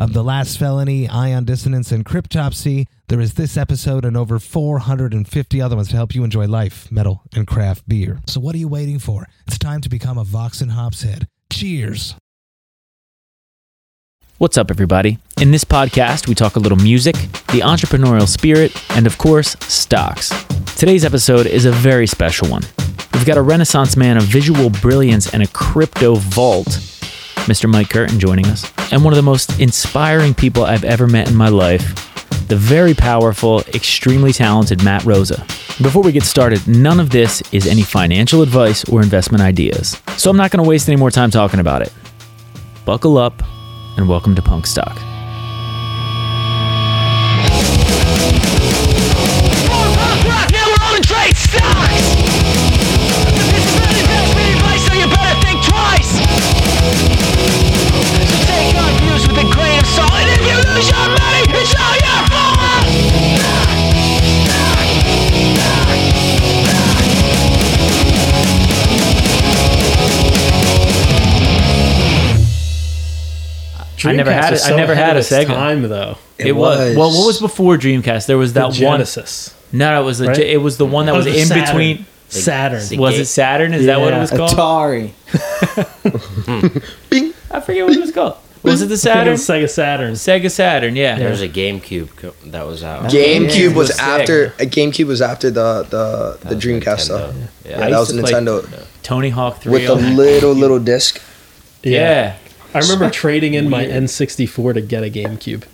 of The Last Felony, Ion Dissonance, and Cryptopsy. There is this episode and over 450 other ones to help you enjoy life, metal, and craft beer. So what are you waiting for? It's time to become a Vox and Hops head. Cheers! What's up, everybody? In this podcast, we talk a little music, the entrepreneurial spirit, and of course, stocks. Today's episode is a very special one. We've got a renaissance man of visual brilliance and a crypto vault, Mr. Mike Curtin, joining us, and one of the most inspiring people I've ever met in my life, the very powerful, extremely talented Matt Rosa. Before we get started, none of this is any financial advice or investment ideas, so I'm not going to waste any more time talking about it. Buckle up and welcome to Punk Stock. I never had Dreamcast it. I never had a Sega. time though. It, was. well. What was before Dreamcast? There was The that one. Genesis. No, it was the. Right? It was the one that Oh, was in Saturn. between. Saturn. Was it Saturn? Is that what it was called? Atari. Bing. I forget what it was called. Was it the Saturn? it was Sega Saturn. Sega Saturn. Yeah. There was a GameCube that was out. GameCube was was after. GameCube was after the the, the That was Dreamcast Nintendo. stuff. Yeah. Yeah, that was to Nintendo Tony Hawk Three. with the on it. little little disc. yeah. I remember trading in my N64 to get a GameCube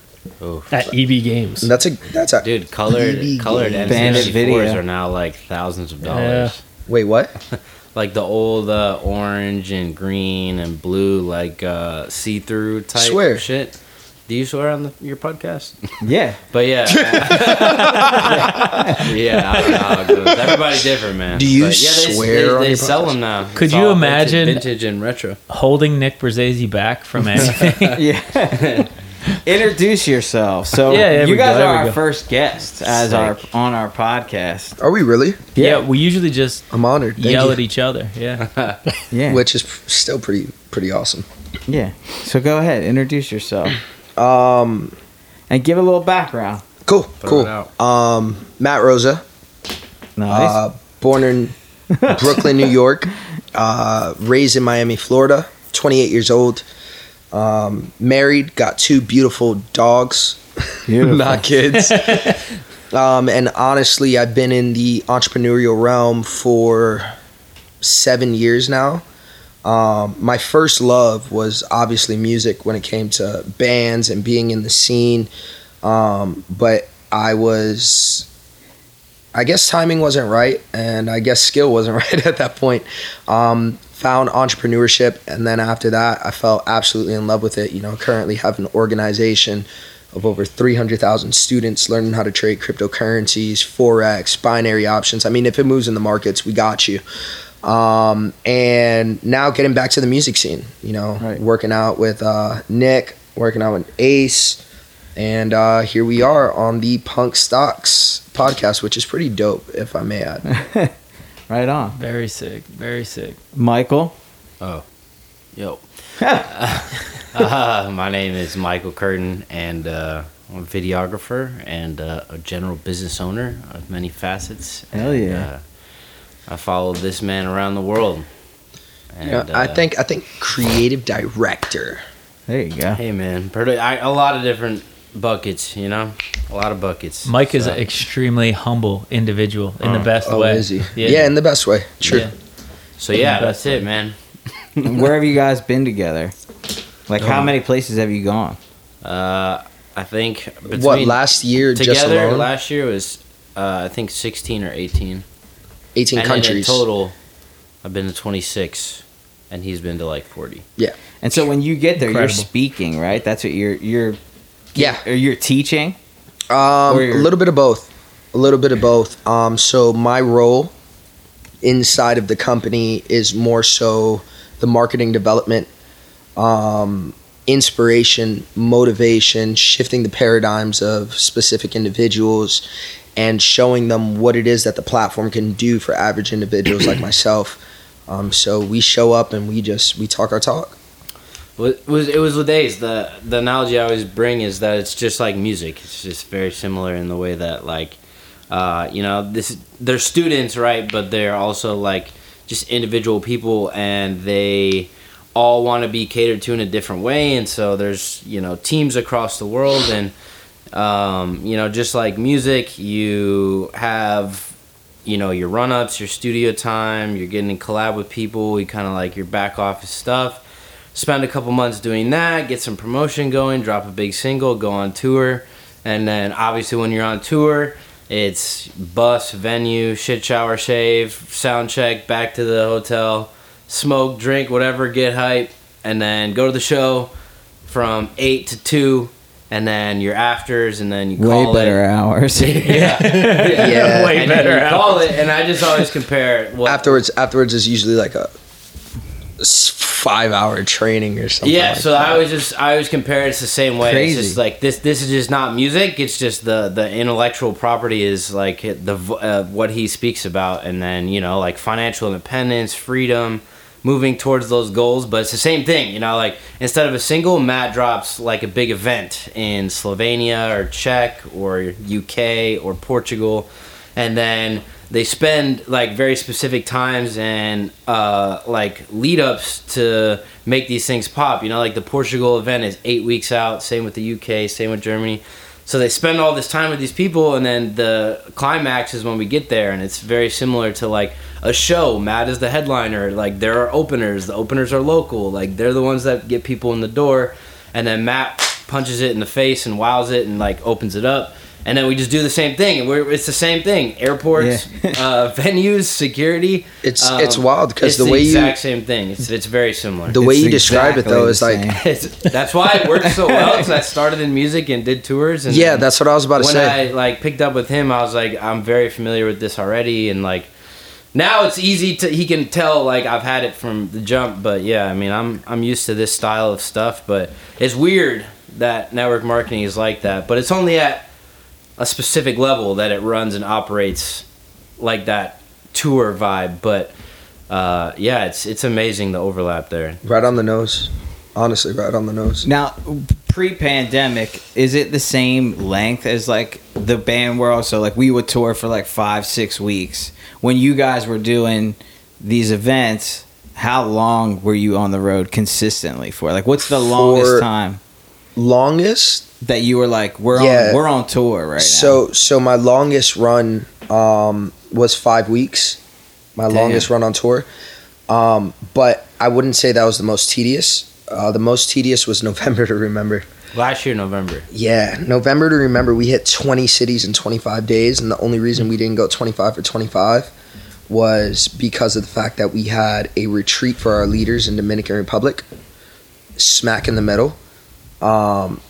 Oof. at EB Games. And that's a that's a Dude, colored EB colored game. Bandit N64s Video. are now like thousands of Yeah. dollars. wait what? Like the old uh, orange and green and blue, like uh, see-through type Swear. shit. Do you swear on the, your podcast? Yeah. But yeah, yeah, I don't know how it goes. Everybody different, man. Do you But yeah, they, swear They, on they sell podcast? them now. Could It's you all vintage- imagine- vintage and retro? Holding Nick Brzezzi back from anything. Yeah. Introduce yourself. So Yeah, there you we go, guys are our go. first guests as Sick. our on our podcast. Are we really? yeah. We usually just I'm honored. Thank yell you. at each other. Yeah. Yeah. Which is still pretty pretty awesome. yeah. So go ahead, introduce yourself Um, and give a little background. cool, Throw cool. Um, Matt Rosa, Nice. uh, born in Brooklyn, New York, uh, raised in Miami, Florida. 28 years old. Um, married, got two beautiful dogs. Beautiful. not kids. um, and honestly, I've been in the entrepreneurial realm for seven years now. Um, my first love was obviously music when it came to bands and being in the scene. Um, but I was, I guess timing wasn't right, and I guess skill wasn't right at that point. Um, found entrepreneurship, and then after that, I fell absolutely in love with it. You know, currently have an organization of over 300,000 students learning how to trade cryptocurrencies, forex, binary options. I mean, if it moves in the markets, we got you. Um, and now getting back to the music scene, you know, Right. working out with uh, Nick, working out with Ace, and uh, here we are on the Punk Stocks podcast, which is pretty dope, if I may add. right on. Very sick. Very sick. Michael. Oh, yo. uh, my name is Michael Curtin, and uh, I'm a videographer and uh, a general business owner of many facets. Hell And, yeah. uh, I follow this man around the world. And, Yeah, I uh, think I think creative director. There you go. Hey, man, pretty, I, a lot of different buckets, you know? A lot of buckets. Mike is an extremely humble individual in the Uh, best Oh, way. is he? Yeah. in the best way. True. Yeah. So, yeah, Best that's it, man. Where have you guys been together? Like how Um, many places have you gone? Uh, I think between What last year just together alone? last year was uh, I think 16 or 18. 18 and then in countries. total, I've been to 26, and he's been to like 40. Yeah. And so when you get there, Incredible. you're speaking, right? That's what you're you're Yeah. Or you're teaching? Um, Or a you're- little bit of both. A little bit of both. Um, so my role inside of the company is more so the marketing development, um, inspiration, motivation, shifting the paradigms of specific individuals, and showing them what it is that the platform can do for average individuals like myself. Um, so we show up and we just we talk our talk. It was it was with Ace. The the analogy I always bring is that it's just like music. It's just very similar in the way that like, uh, you know, this they're students, right? But they're also like just individual people, and they all want to be catered to in a different way. And so there's you know teams across the world, and um, you know just like music, you have you know your run ups, your studio time, you're getting to collab with people, you kind of like your back office stuff. Spend a couple months doing that, get some promotion going, drop a big single, go on tour, and then obviously when you're on tour, it's bus, venue, shit shower, shave, sound check, back to the hotel, smoke, drink, whatever, get hype, and then go to the show from eight to two, and then your afters, and then you Way better it. hours. yeah, Yeah. Way and better then you hours. call it, and I just always compare what Afterwards, afterwards is usually like a five hour training or something. Yeah, like so that. I always just I always compare it, it's the same way. Crazy. It's just like this this is just not music. It's just the the intellectual property is like the uh, what he speaks about, and then you know like financial independence, freedom, moving towards those goals. But it's the same thing, you know. Like instead of a single, Matt drops like a big event in Slovenia or Czech or UK or Portugal, and then they spend like very specific times and uh, like lead ups to make these things pop. You know, like the Portugal event is eight weeks out. Same with the UK. Same with Germany. So they spend all this time with these people, and then the climax is when we get there, and it's very similar to like a show. Matt is the headliner. Like there are openers. The openers are local. Like they're the ones that get people in the door, and then Matt punches it in the face and wows it and like opens it up. And then we just do the same thing, we're, it's the same thing. Airports, uh, venues, security. It's um, it's wild because it's the way you exact same thing. It's it's very similar. the way It's you describe it though is like that's why it worked so well because I started in music and did tours. And yeah, that's what I was about to when say. When I like picked up with him, I was like, I'm very familiar with this already, and like now it's easy to he can tell like I've had it from the jump. But yeah, I mean I'm I'm used to this style of stuff, but it's weird that network marketing is like that. But it's only at a specific level that it runs and operates like that tour vibe. But uh, yeah, it's it's amazing the overlap there. right on the nose. Honestly, right on the nose. Now, pre-pandemic, is it the same length as like the band world? So like we would tour for like five, six weeks. When you guys were doing these events, how long were you on the road consistently for? Like, what's the longest time Longest that you were like, we're Yeah. on, we're on tour right now? So so my longest run um, was five weeks. My Damn. longest run on tour, um, but I wouldn't say that was the most tedious. Uh, the most tedious was November to remember. Last year, November. Yeah, November to remember. We hit 20 cities in 25 days, and the only reason we didn't go 25 for 25 was because of the fact that we had a retreat for our leaders in Dominican Republic, smack in the middle. Um,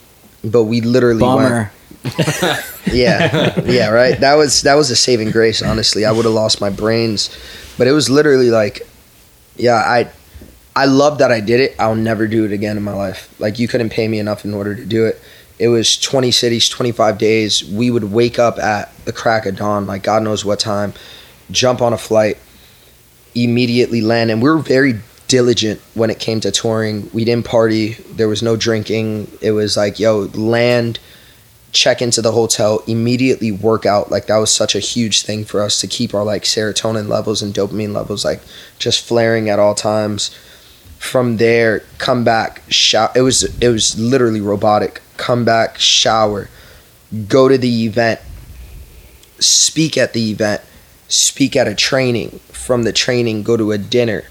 but we literally went. Yeah, yeah, right. That was that was a saving grace. Honestly, I would have lost my brains, but it was literally like, yeah, I, I love that I did it. I'll never do it again in my life. Like you couldn't pay me enough in order to do it. It was 20 cities, 25 days. We would wake up at the crack of dawn, like God knows what time, jump on a flight, immediately land, and we were very diligent when it came to touring. We didn't party. There was no drinking. It was like, yo, land check into the hotel, immediately work out. Like that was such a huge thing for us to keep our like serotonin levels and dopamine levels like just flaring at all times. From there, come back, shower. It was it was literally robotic. Come back, shower, go to the event, speak at the event, speak at a training. From the training, go to a dinner.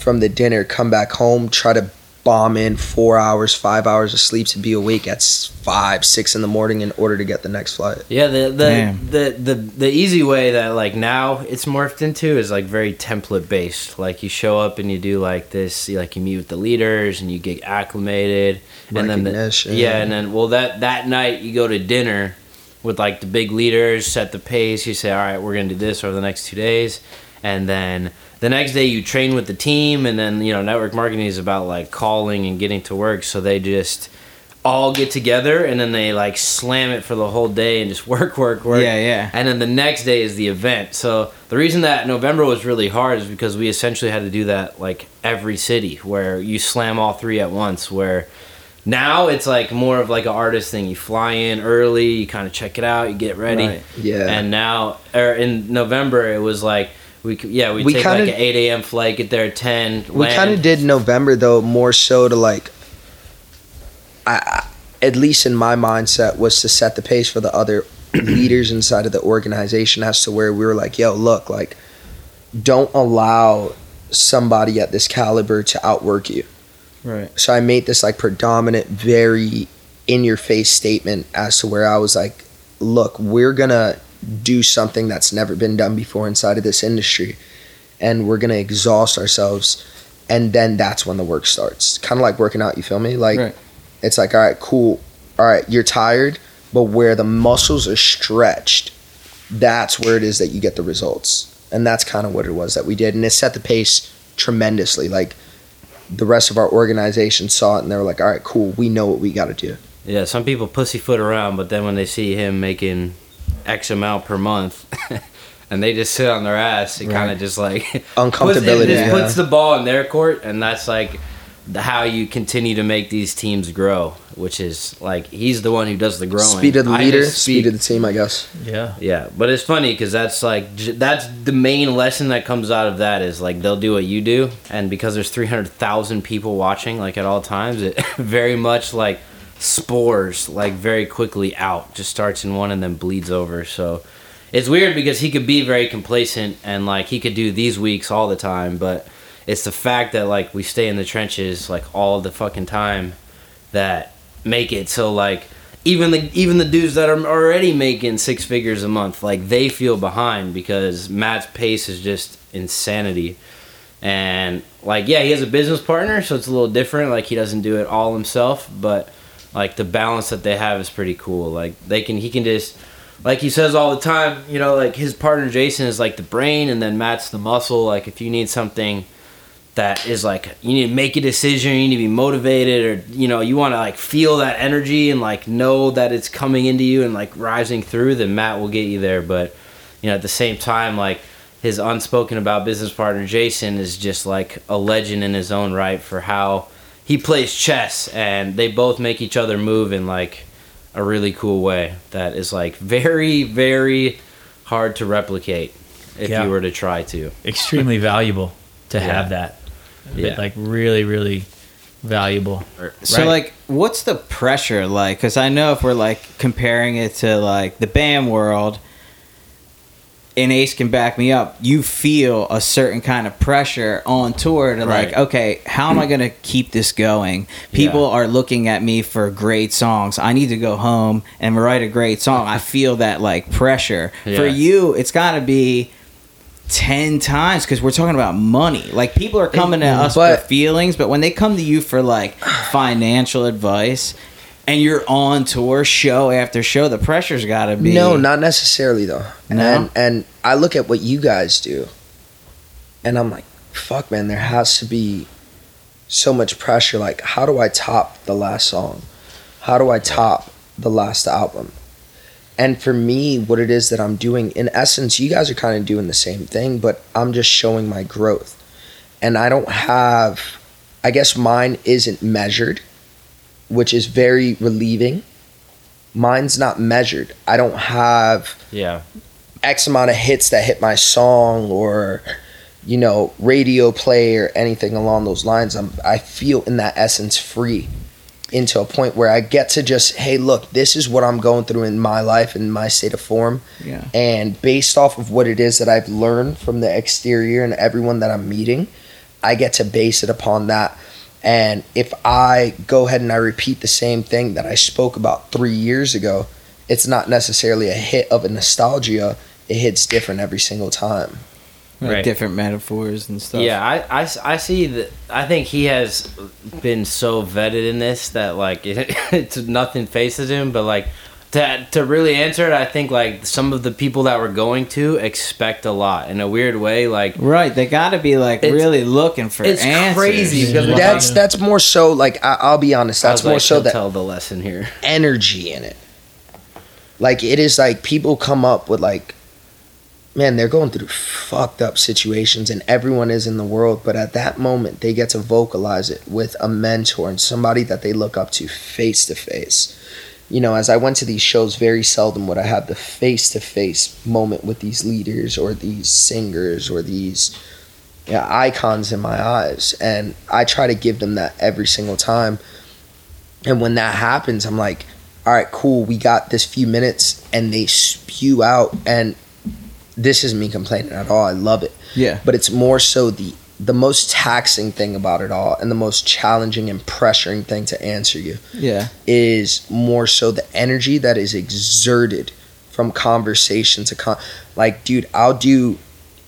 From the dinner, come back home, try to bomb in four hours, five hours of sleep to be awake at five, six in the morning in order to get the next flight. Yeah, the the, Damn. the the the easy way that like now it's morphed into is like very template based. Like you show up and you do like this, you, like you meet with the leaders and you get acclimated, and then the, yeah, and then well that that night you go to dinner with like the big leaders, set the pace. You say, all right, we're gonna do this over the next two days, and then the next day you train with the team, and then you know network marketing is about like calling and getting to work. So they just all get together and then they like slam it for the whole day and just work, work, work. Yeah, yeah. And then the next day is the event. So the reason that November was really hard is because we essentially had to do that like every city where you slam all three at once. Where now it's like more of like an artist thing. You fly in early, you kind of check it out, you get ready. Right. Yeah. And now, or in November, it was like we yeah we, We take kinda- like an eight a.m. flight, get there at ten. We kind of did November though more so to like, I, I at least in my mindset was to set the pace for the other leaders inside of the organization as to where we were like, yo, look, like, don't allow somebody at this caliber to outwork you. Right. So I made this like predominant, very in your face statement as to where I was like, look, we're gonna do something that's never been done before inside of this industry. And we're gonna exhaust ourselves. And then that's when the work starts. Kind of like working out, you feel me? Like, Right. it's like, all right, cool. All right, you're tired, but where the muscles are stretched, that's where it is that you get the results. And that's kind of what it was that we did. And it set the pace tremendously. Like, the rest of our organization saw it and they were like, all right, cool, we know what we got to do. Yeah, some people pussyfoot around, but then when they see him making X amount per month, and they just sit on their ass, it kind of just like puts, it Uncomfortability. just yeah. puts the ball in their court, and that's like the, how you continue to make these teams grow. Which is like he's the one who does the growing. Speed of the leader, just speed of the team, I guess. Yeah. yeah, but it's funny because that's like that's the main lesson that comes out of that is like they'll do what you do, and because there's three hundred thousand people watching like at all times, it very much like spores like very quickly out. Just starts in one and then bleeds over. So it's weird because he could be very complacent and like he could do these weeks all the time, but it's the fact that like we stay in the trenches like all the fucking time that make it so like even the even the dudes that are already making six figures a month like they feel behind because Matt's pace is just insanity and like yeah he has a business partner so it's a little different like he doesn't do it all himself but like the balance that they have is pretty cool. Like they can he can just like he says all the time you know like his partner Jason is like the brain and then Matt's the muscle. Like if you need something that is like you need to make a decision you need to be motivated or you know you want to like feel that energy and like know that it's coming into you and like rising through then matt will get you there. But you know at the same time like his unspoken about business partner jason is just like a legend in his own right for how he plays chess and they both make each other move in like a really cool way that is like very very hard to replicate if Yeah. you were to try to Extremely valuable to Yeah. have that. Yeah. Like really, really valuable. So Right. like, what's the pressure like? Because I know if we're like comparing it to like the bam world, and Ace can back me up. You feel a certain kind of pressure on tour to like, okay, how am I gonna keep this going? People Yeah. are looking at me for great songs. I need to go home and write a great song. I feel that like pressure. For you, it's got to be. 10 times because we're talking about money like people are coming to mm-hmm. us for feelings but when they come to you for like financial advice and you're on tour show after show the pressure's got to be No, not necessarily though. No? And and I look at what you guys do, and I'm like, fuck, man. There has to be so much pressure. Like, how do I top the last song? How do I top the last album? And for me, what it is that I'm doing, in essence, you guys are kind of doing the same thing, but I'm just showing my growth. And I don't have, I guess mine isn't measured, which is very relieving. Mine's not measured. I don't have yeah X amount of hits that hit my song or, you know, radio play or anything along those lines. I'm, I feel in that essence free into a point where I get to just, hey, look, this is what I'm going through in my life and my state of form. yeah And based off of what it is that I've learned from the exterior and everyone that I'm meeting, I get to base it upon that. And if I go ahead and I repeat the same thing that I spoke about three years ago, it's not necessarily a hit of a nostalgia. It hits different every single time. Like Right. different metaphors and stuff. Yeah, I I see that. I think he has been so vetted in this that like it, it's nothing faces him. But like to to really answer it, I think like some of the people that we're going to expect a lot in a weird way. Like Right, they got to be like really looking for it's answers. crazy because we're That's talking- that's more so like I, I'll be honest. I That's was more like, so that tell the lesson here. energy in it. Like it is like people come up with like man, they're going through fucked up situations and everyone is in the world, but at that moment they get to vocalize it with a mentor and somebody that they look up to face to face. You know, as I went to these shows, very seldom would I have the face to face moment with these leaders or these singers or these yeah, icons in my eyes. And I try to give them that every single time. And when that happens, I'm like, all right, cool, we got this few minutes, and they spew out. And this isn't me complaining at all. I love it. Yeah. But it's more so the the most taxing thing about it all, and the most challenging and pressuring thing to answer you Yeah. is more so the energy that is exerted from conversation to con. Like, dude, I'll do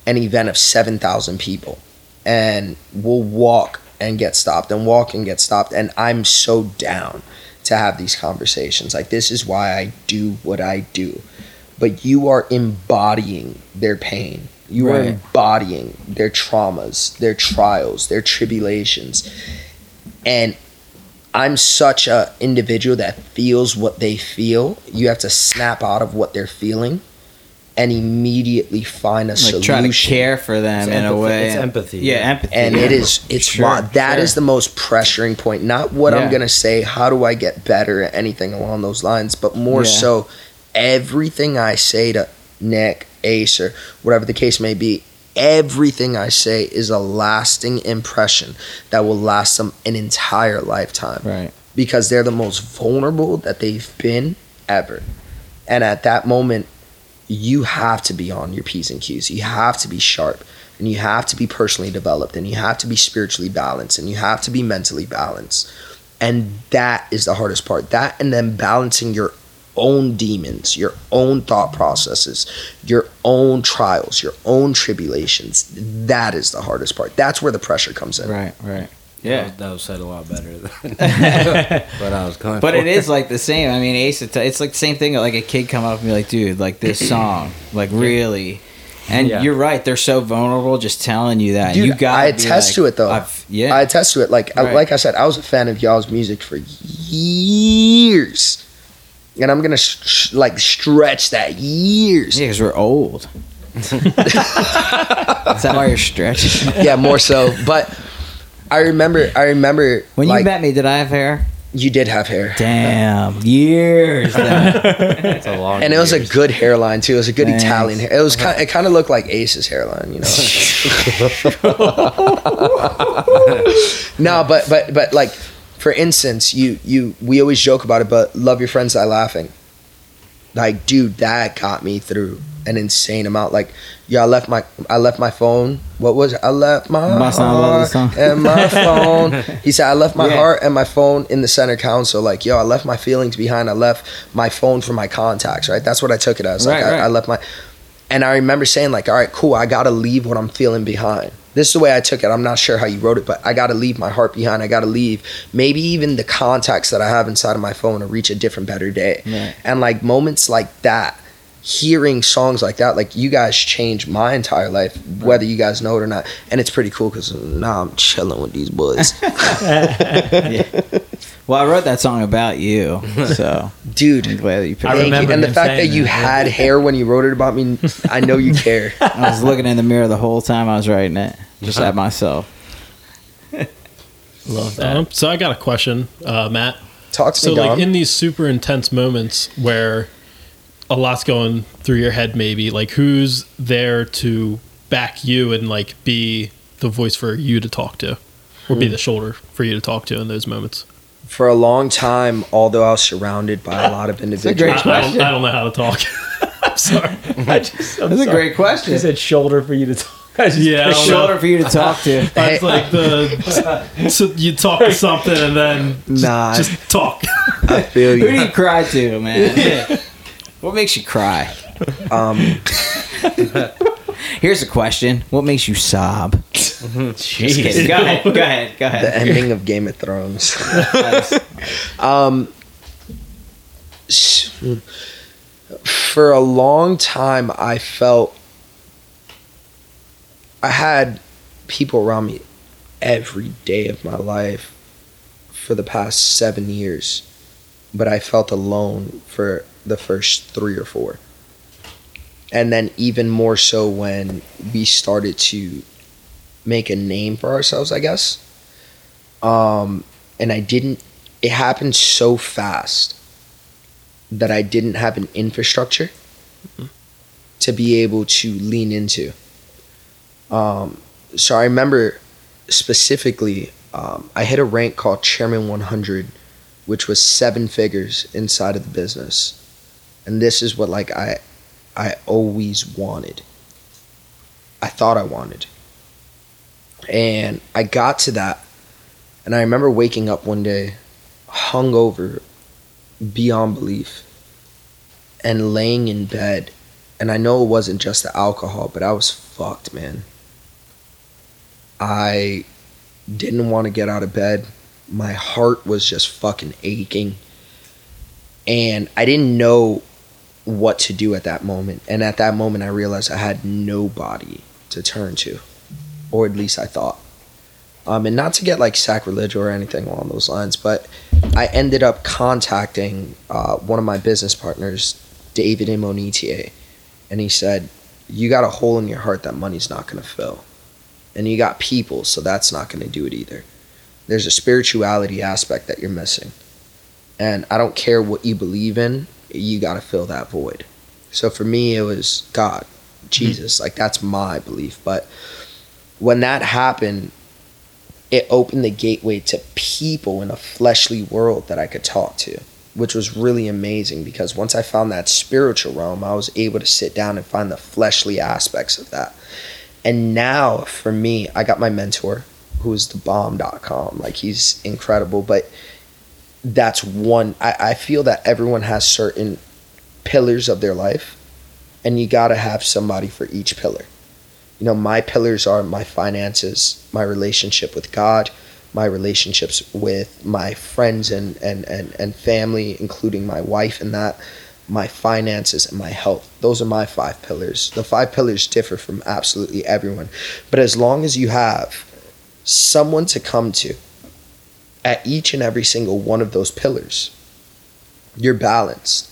an event of seven thousand people, and we'll walk and get stopped, and walk and get stopped, and I'm so down to have these conversations. Like, this is why I do what I do. But you are embodying their pain. You are embodying their traumas, their trials, their tribulations. And I'm such a individual that feels what they feel. You have to snap out of what they're feeling and immediately find a Like solution. try to care for them It's in a empathy- way. it's empathy, Yeah, yeah. empathy. and yeah. it is it's Sure, why that is sure. the most pressuring point not what i'm gonna say how do i get better at anything along those lines but more Yeah. so everything i say to nick ace or whatever the case may be everything i say is a lasting impression that will last them an entire lifetime Right. because they're the most vulnerable that they've been ever. And at that moment, you have to be on your P's and Q's. You have to be sharp and you have to be personally developed and you have to be spiritually balanced and you have to be mentally balanced. And that is the hardest part. That and then balancing your own demons, your own thought processes, your own trials, your own tribulations. That is the hardest part. That's where the pressure comes in. Right. Right. That Yeah. was, that was said a lot better than what I was going But for. it is like the same. I mean, Ace, it's it's like the same thing. Like a kid come up and be like, "Dude, like this song, like really." And Yeah. you're right; they're so vulnerable. Just telling you that Dude, you got. I attest to it though. I've, yeah, I attest to it. Like I- like I said, I was a fan of y'all's music for years, and I'm gonna sh- sh- like stretch that years. yeah, because we're old. is that why you're stretching? Yeah, more so. But I remember, I remember When like you met me, did I have hair? you did have hair, Damn, years. then. It's a long and it was a good hairline too. It was a good Thanks. Italian hair. It was kind. It kind of looked like Ace's hairline, you know. no, but but but like, for instance, you you we always joke about it, but love your friends die laughing. Like, dude, that got me through an insane amount. Like, yeah, I left my I left my phone. What was it? I left my love heart and my phone. He said I left my Yeah. heart and my phone in the center console. Like, yo, I left my feelings behind. I left my phone for my contacts. Right, that's what I took it as. Like, Right, I, right. I left my. And I remember saying like, all right, cool. I gotta leave what I'm feeling behind. This is the way I took it. I'm not sure how you wrote it, but I gotta leave my heart behind. I gotta leave maybe even the contacts that I have inside of my phone to reach a different, better day. Right. And like moments like that, hearing songs like that, like you guys changed my entire life, whether you guys know it or not. And it's pretty cool because now I'm chilling with these boys. well, I wrote that song about you, so Dude, I'm glad that you picked I it. you. remember And the him fact that saying you that. had hair when you wrote it about me, I know you care. I was looking in the mirror the whole time I was writing it, just at myself. Love that. Um, so I got a question, uh, Matt. Talk to So me, like Dom. in these super intense moments where a lot's going through your head, maybe like who's there to back you and like be the voice for you to talk to, or Hmm. be the shoulder for you to talk to in those moments? For a long time, although I was surrounded by a lot of individuals. great I, I don't, I don't know how to talk. I'm sorry. I just, I'm That's a great question. He said shoulder for you to talk. Yeah, I a don't shoulder know. for you to talk to. That's like the so you talk to something and then just, Nah. just talk. I feel you. Who do you. you cry to, man? What makes you cry? Um, Here's a question: What makes you sob? Just. Go ahead. Go ahead. Go the ending of Game of Thrones. Nice. Um, sh- for a long time I felt I had people around me every day of my life for the past 7 years but I felt alone for the first 3 or 4 and then even more so when we started to make a name for ourselves I guess um and I didn't it happened so fast that I didn't have an infrastructure to be able to lean into. Um, so I remember specifically, um, I hit a rank called Chairman 100, which was seven figures inside of the business, and this is what like I, I always wanted. I thought I wanted, and I got to that, and I remember waking up one day, hungover beyond belief and laying in bed. And i know it wasn't just the alcohol but i was fucked man. I didn't want to get out of bed. My heart was just fucking aching. And i didn't know what to do at that moment. And at that moment i realized i had nobody to turn to or at least i thought um, and not to get like sacrilegious or anything along those lines, but I ended up contacting uh, one of my business partners, David Imonitier, and he said, "You got a hole in your heart that money's not going to fill, and you got people, so that's not going to do it either. There's a spirituality aspect that you're missing, and I don't care what you believe in, you got to fill that void. So for me, it was God, Jesus, like that's my belief, but." When that happened, it opened the gateway to people in a fleshly world that I could talk to, which was really amazing because once I found that spiritual realm, I was able to sit down and find the fleshly aspects of that. And now for me, I got my mentor who's the bomb.com. Like he's incredible, but that's one I, I feel that everyone has certain pillars of their life and you gotta have somebody for each pillar you know my pillars are my finances my relationship with god my relationships with my friends and and and, and family including my wife and that my finances and my health. Those are my five pillars. The five pillars differ from absolutely everyone. But as long as you have someone to come to at each and every single one of those pillars you're balanced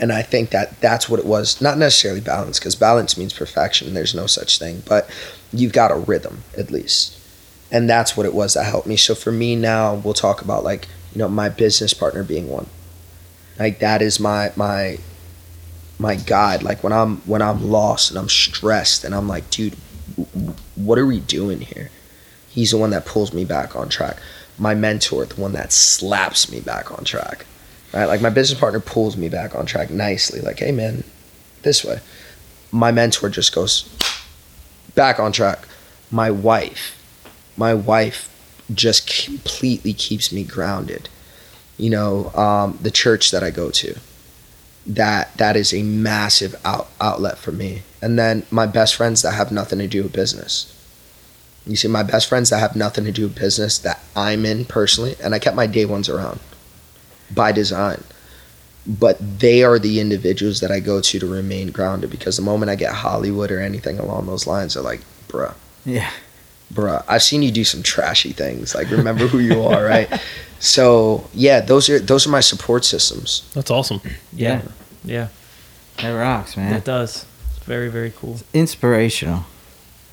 and I think that that's what it was. Not necessarily balance, because balance means perfection. There's no such thing, but you've got a rhythm at least, and that's what it was that helped me. So for me now, we'll talk about like you know my business partner being one. Like that is my my my guide. Like when I'm when I'm lost and I'm stressed and I'm like, dude, what are we doing here? He's the one that pulls me back on track. My mentor, the one that slaps me back on track right? Like my business partner pulls me back on track nicely, like, hey man, this way. My mentor just goes back on track. My wife, my wife just completely keeps me grounded. You know, um, the church that I go to, that that is a massive out, outlet for me. And then my best friends that have nothing to do with business. You see, my best friends that have nothing to do with business that I'm in personally, and I kept my day ones around by design. But they are the individuals that I go to to remain grounded because the moment I get Hollywood or anything along those lines, they're like, bruh, Yeah. bruh, I've seen you do some trashy things. Like, remember who you are, right? So yeah, those are those are my support systems. That's awesome. Yeah. Yeah. That rocks, man. That does. It's very, very cool. Inspirational.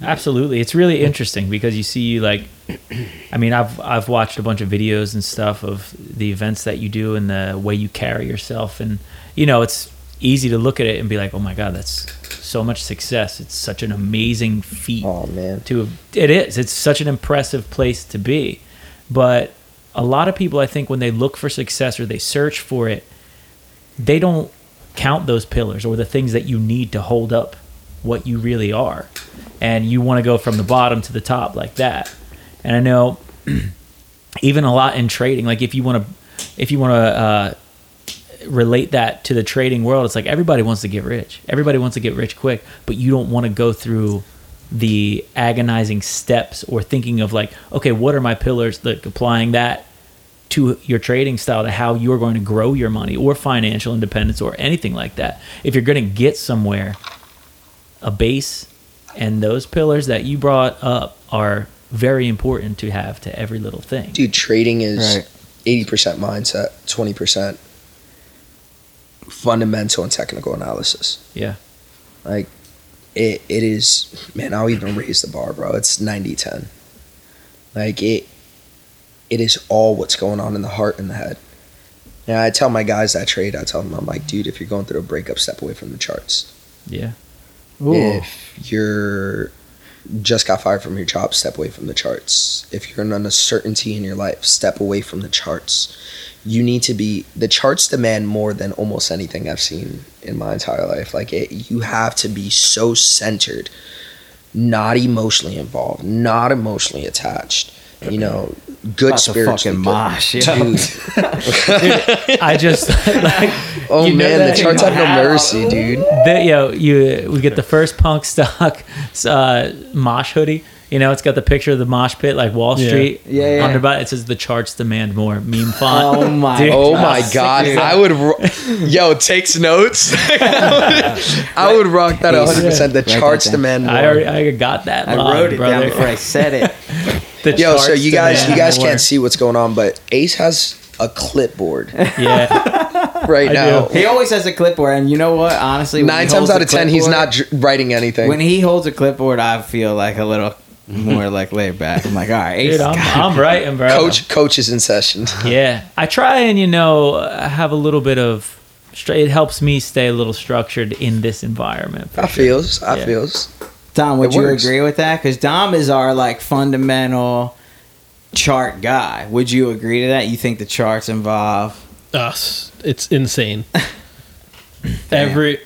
Absolutely. It's really interesting because you see you like I mean, I've I've watched a bunch of videos and stuff of the events that you do and the way you carry yourself and you know, it's easy to look at it and be like, "Oh my god, that's so much success. It's such an amazing feat." Oh man, to it is. It's such an impressive place to be. But a lot of people I think when they look for success or they search for it, they don't count those pillars or the things that you need to hold up what you really are, and you want to go from the bottom to the top like that. And I know even a lot in trading, like if you want to, if you want to. Uh, relate that to the trading world it's like everybody wants to get rich everybody wants to get rich quick but you don't want to go through the agonizing steps or thinking of like okay what are my pillars like applying that to your trading style to how you're going to grow your money or financial independence or anything like that if you're going to get somewhere a base and those pillars that you brought up are very important to have to every little thing Dude, trading is Right. eighty percent mindset, twenty percent fundamental and technical analysis. yeah Like it, it is man, I'll even raise the bar, bro. It's 90-10. Like it it is all what's going on in the heart and the head. Yeah, I tell my guys that trade, I tell them I'm like, dude, if you're going through a breakup, step away from the charts. yeah If you're just got fired from your job, step away from the charts. If you're in an uncertainty in your life, step away from the charts. You need to be the charts demand more than almost anything I've seen in my entire life. Like it, you have to be so centered, not emotionally involved, not emotionally attached. You know, good About to spirits. fucking mosh, yo. Dude. i just like Oh You know man, that the charts have no mercy, dude. the, you know, you we get the first punk stock uh, mosh hoodie. You know, it's got the picture of the mosh pit like Wall Yeah. Street. Yeah, yeah. Underbite it says the charts demand more meme font. Oh my Dude. Oh my god, as I would. Ro- Yo, takes notes. I would rock that 100. percent The charts demand more. I already I got that. I line, wrote it brother. down before I said it. The Yo, so you guys, you guys can't see what's going on, but Ace has a clipboard Yeah, right I now. He always has a clipboard, and you know what? Honestly, Nine times out of ten, he's not dr- writing anything. When he holds a clipboard, I feel like a little mm-hmm. more like laid back. I'm like, all right, Ace dude, I'm, got I'm writing, bro. coach, coach is in session. Yeah, I try and you know have a little bit of. It helps me stay a little structured in this environment. I sure. feels, I Yeah. feels. Dom, would It you works. agree with that? Because Dom is our like fundamental chart guy. Would you agree to that? You think the charts involve? Us. It's insane. Every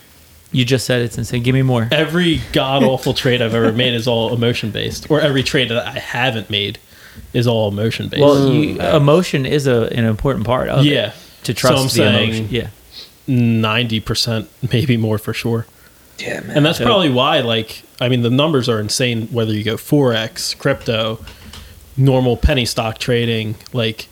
You just said it's insane. Give me more. every god awful trade I've ever made is all emotion based, or every trade that I haven't made is all emotion based. Well, you, emotion is a, an important part of it. yeah, To trust I'm the saying- emotion. Yeah. ninety percent, maybe more for sure. Yeah, man. And that's So- probably why, like, I mean, the numbers are insane. Whether you go forex, crypto, normal penny stock trading, like,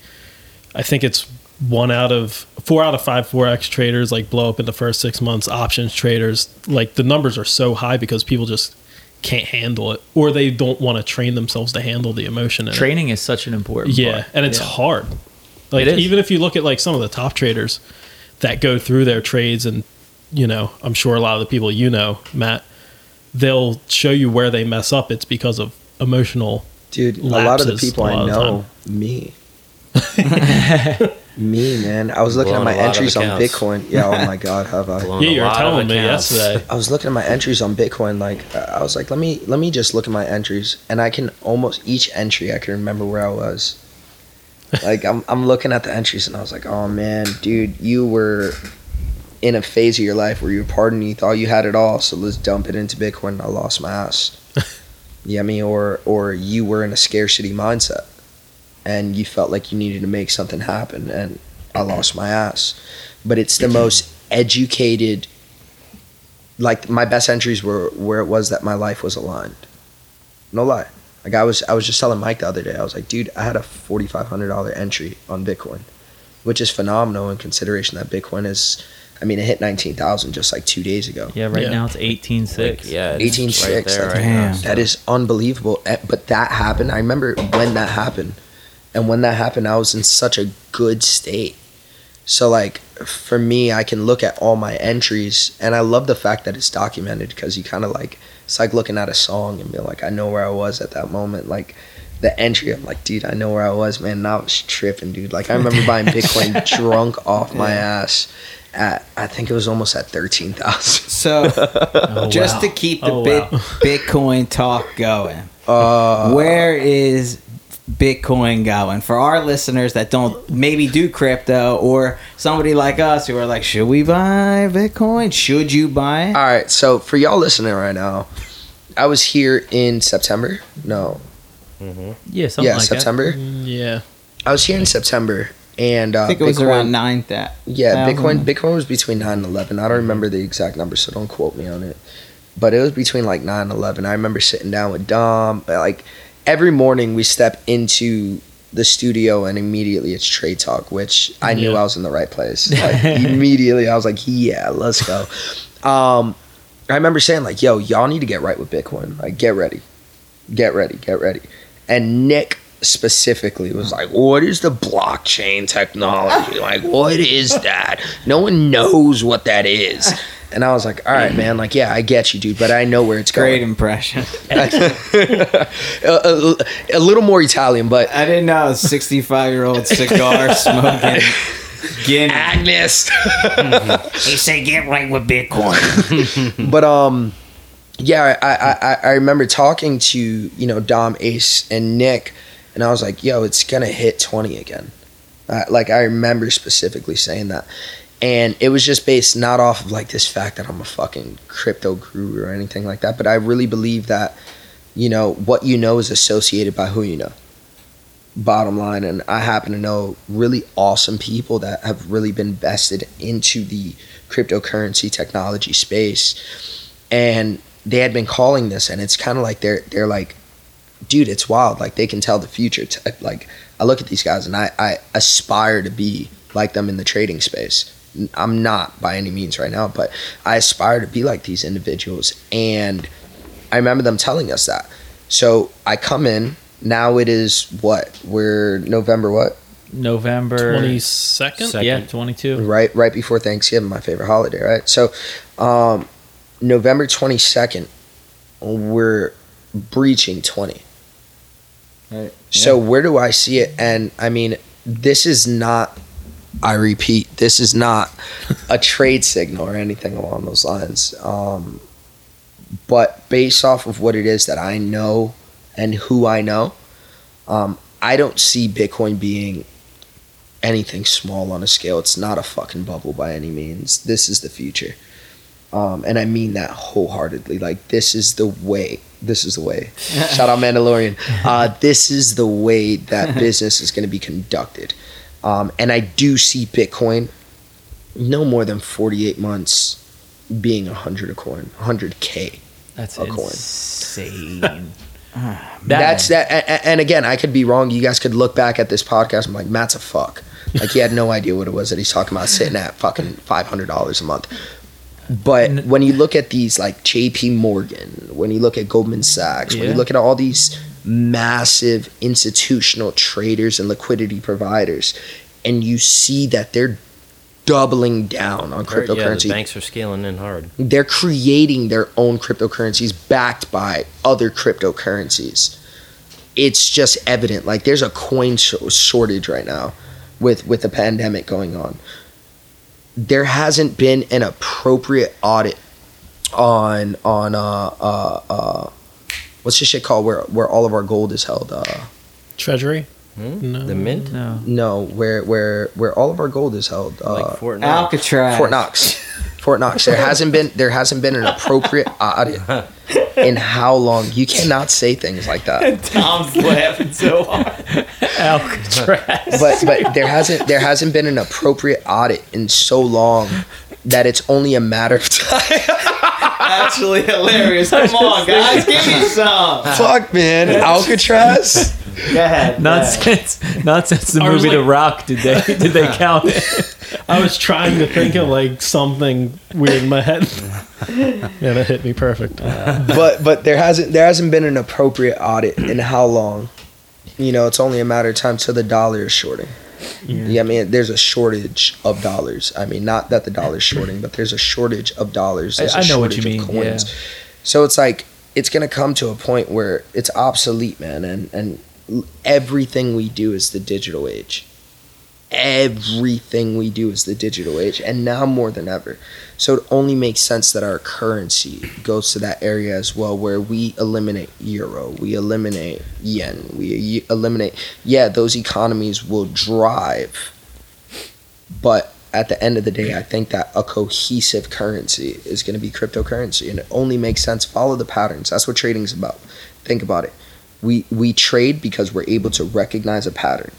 I think it's one out of four out of five forex traders like blow up in the first six months. Options traders, like, the numbers are so high because people just can't handle it, or they don't want to train themselves to handle the emotion. In it. Training is such an important Yeah, part. and it's Yeah. hard. Like It is. even if you look at like some of the top traders that go through their trades and you know, I'm sure a lot of the people you know, Matt, they'll show you where they mess up. It's because of emotional Dude, a lot of the people I know, me. me, man. I was looking Blown at my a lot of entries on. Bitcoin. Yeah, oh my god, have I? Blown Yeah, you were telling me accounts. yesterday. I was looking at my entries on Bitcoin. Like uh, I was like, let me let me just look at my entries, and I can almost each entry I can remember where I was. Like I'm I'm looking at the entries, and I was like, oh man, dude, you were in a phase of your life where you were partying, you thought you had it all, so let's dump it into Bitcoin. And I lost my ass. yeah, I mean, or or you were in a scarcity mindset, and you felt like you needed to make something happen, and I lost my ass. But it's the most educated like my best entries were where it was that my life was aligned. No lie. Like I was I was just telling Mike the other day, I was like, dude, I had a forty five hundred dollar entry on Bitcoin, which is phenomenal in consideration that Bitcoin is I mean it hit nineteen thousand just like two days ago. Yeah, right Yeah. now it's 18.6. Like, yeah, 18.6, right there like, right damn. now. That is unbelievable. Eh, But that happened. I remember when that happened. And when that happened, I was in such a good state. So, like, for me, I can look at all my entries. And I love the fact that it's documented because you kind of like, it's like looking at a song and being like, I know where I was at that moment. Like, the entry, I'm like, dude, I know where I was, man. And I was tripping, dude. Like, I remember buying Bitcoin drunk off my ass at, I think it was almost at 13,000. So Oh, just wow. to keep the Oh, bit, wow. Bitcoin talk going, Uh, where is Bitcoin going for our listeners that don't maybe do crypto or somebody like us who are like, should we buy Bitcoin? Should you buy it? All right, so for y'all listening right now, I was here in September. No, Yeah, something yeah, like September. Yeah. I was here in September, and uh, I think it was around nine that. Yeah. Bitcoin Bitcoin was between 9 and 11. I don't remember the exact number, so don't quote me on it. But it was between like 9 and 11. I remember sitting down with Dom. Like every morning we step into the studio and immediately it's trade talk, which I knew Yeah. I was in the right place. Like immediately I was like, yeah, let's go. Um, I remember saying like, yo, y'all need to get right with Bitcoin. Like get ready. Get ready, get ready. And Nick specifically was like, What is the blockchain technology? Like, what is that? No one knows what that is. And I was like, All right, man, like, yeah, I get you, dude, but I know where it's going. Great going. impression. a, a- a little more Italian, but I didn't know a 65 year old cigar smoking. Guinea. Agnes. He said, get right with Bitcoin. but um yeah I, I I- i remember talking to you know dom ace and nick and i was like yo it's gonna hit 20 again. Uh, like i remember specifically saying that. And it was just based not off of like this fact that i'm a fucking crypto guru or anything like that but i really believe that you know what you know is associated by who you know. Bottom line and i happen to know really awesome people that have really been vested into the cryptocurrency technology space. And they had been calling this and it's kind of like they're they're like dude it's wild like they can tell the future T- like i look at these guys and i i aspire to be like them in the trading space I'm not by any means right now but i aspire to be like these individuals and i remember them telling us that so i come in now it is what we're november what November 22nd? Yeah, 22. right right before Thanksgiving, my favorite holiday, right? So, um, November 22nd, we're breaching 20. Right. So, where do I see it? And I mean, this is not, I repeat, this is not a trade signal or anything along those lines. Um, but based off of what it is that I know and who I know, um, I don't see Bitcoin being anything small on a scale. It's not a fucking bubble by any means. This is the future. Um, and I mean that wholeheartedly. Like, this is the way. This is the way. Shout out Mandalorian. Uh, this is the way that business is going to be conducted. Um, and I do see Bitcoin no more than 48 months being a 100 a coin, 100K. That's A coin. insane. That's that. a- a- And again, I could be wrong. You guys could look back at this podcast and be like, Matt's a fuck. Like he had no idea what it was that he's talking about, sitting at fucking five hundred dollars a month. But when you look at these like J.P. Morgan, when you look at Goldman Sachs, when you look at all these massive institutional traders and liquidity providers, and you see that they're doubling down on Yeah, cryptocurrency, banks are scaling in hard. they're creating their own cryptocurrencies backed by other cryptocurrencies. It's just evident. Like there's a coin sh- shortage right now with with the pandemic going on. There hasn't been an appropriate audit on on uh uh uh what's this shit called where where all of our gold is held uh Treasury? Hmm? No. The mint, No. no where where where all of our gold is held uh like Fort Knox. Alcatraz. Fort Knox. Fort Knox. There hasn't been there hasn't been an appropriate audit in how long? You cannot say things like that. Tom's laughing so hard. Alcatraz. But but there hasn't there hasn't been an appropriate audit in so long that it's only a matter of time. Actually hilarious. Come on, guys, give me some. Fuck man, Alcatraz. Go ahead. Not since, not since the I was movie The Rock did they did they count it. I was trying to think of like something weird in my head. yeah, that hit me perfect. But but there hasn't there hasn't been an appropriate audit in how long? You know, it's only a matter of time till the dollar is shorting. Yeah, I mean, there's a shortage of dollars. I mean, not that the dollar's shorting, but there's a shortage of dollars. There's I- a I know what you shortage of mean, yeah. So it's like it's gonna come to a point where it's obsolete, man, and and l- everything we do is the digital age. everything we do is the digital age and now more than ever. So it only makes sense that our currency goes to that area as well where we eliminate euro we eliminate yen we eliminate yeah those economies will drive. But at the end of the day i think that a cohesive currency is going to be cryptocurrency and it only makes sense. Follow the patterns. That's what trading is about. Think about it we we trade because we're able to recognize a pattern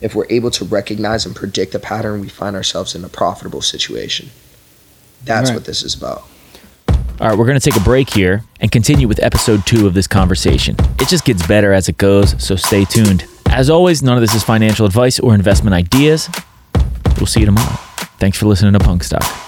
if we're able to recognize and predict a pattern, we find ourselves in a profitable situation. That's Right. what this is about. All right, we're going to take a break here and continue with episode two of this conversation. It just gets better as it goes, so stay tuned. As always, none of this is financial advice or investment ideas. We'll see you tomorrow. Thanks for listening to Punk Stock.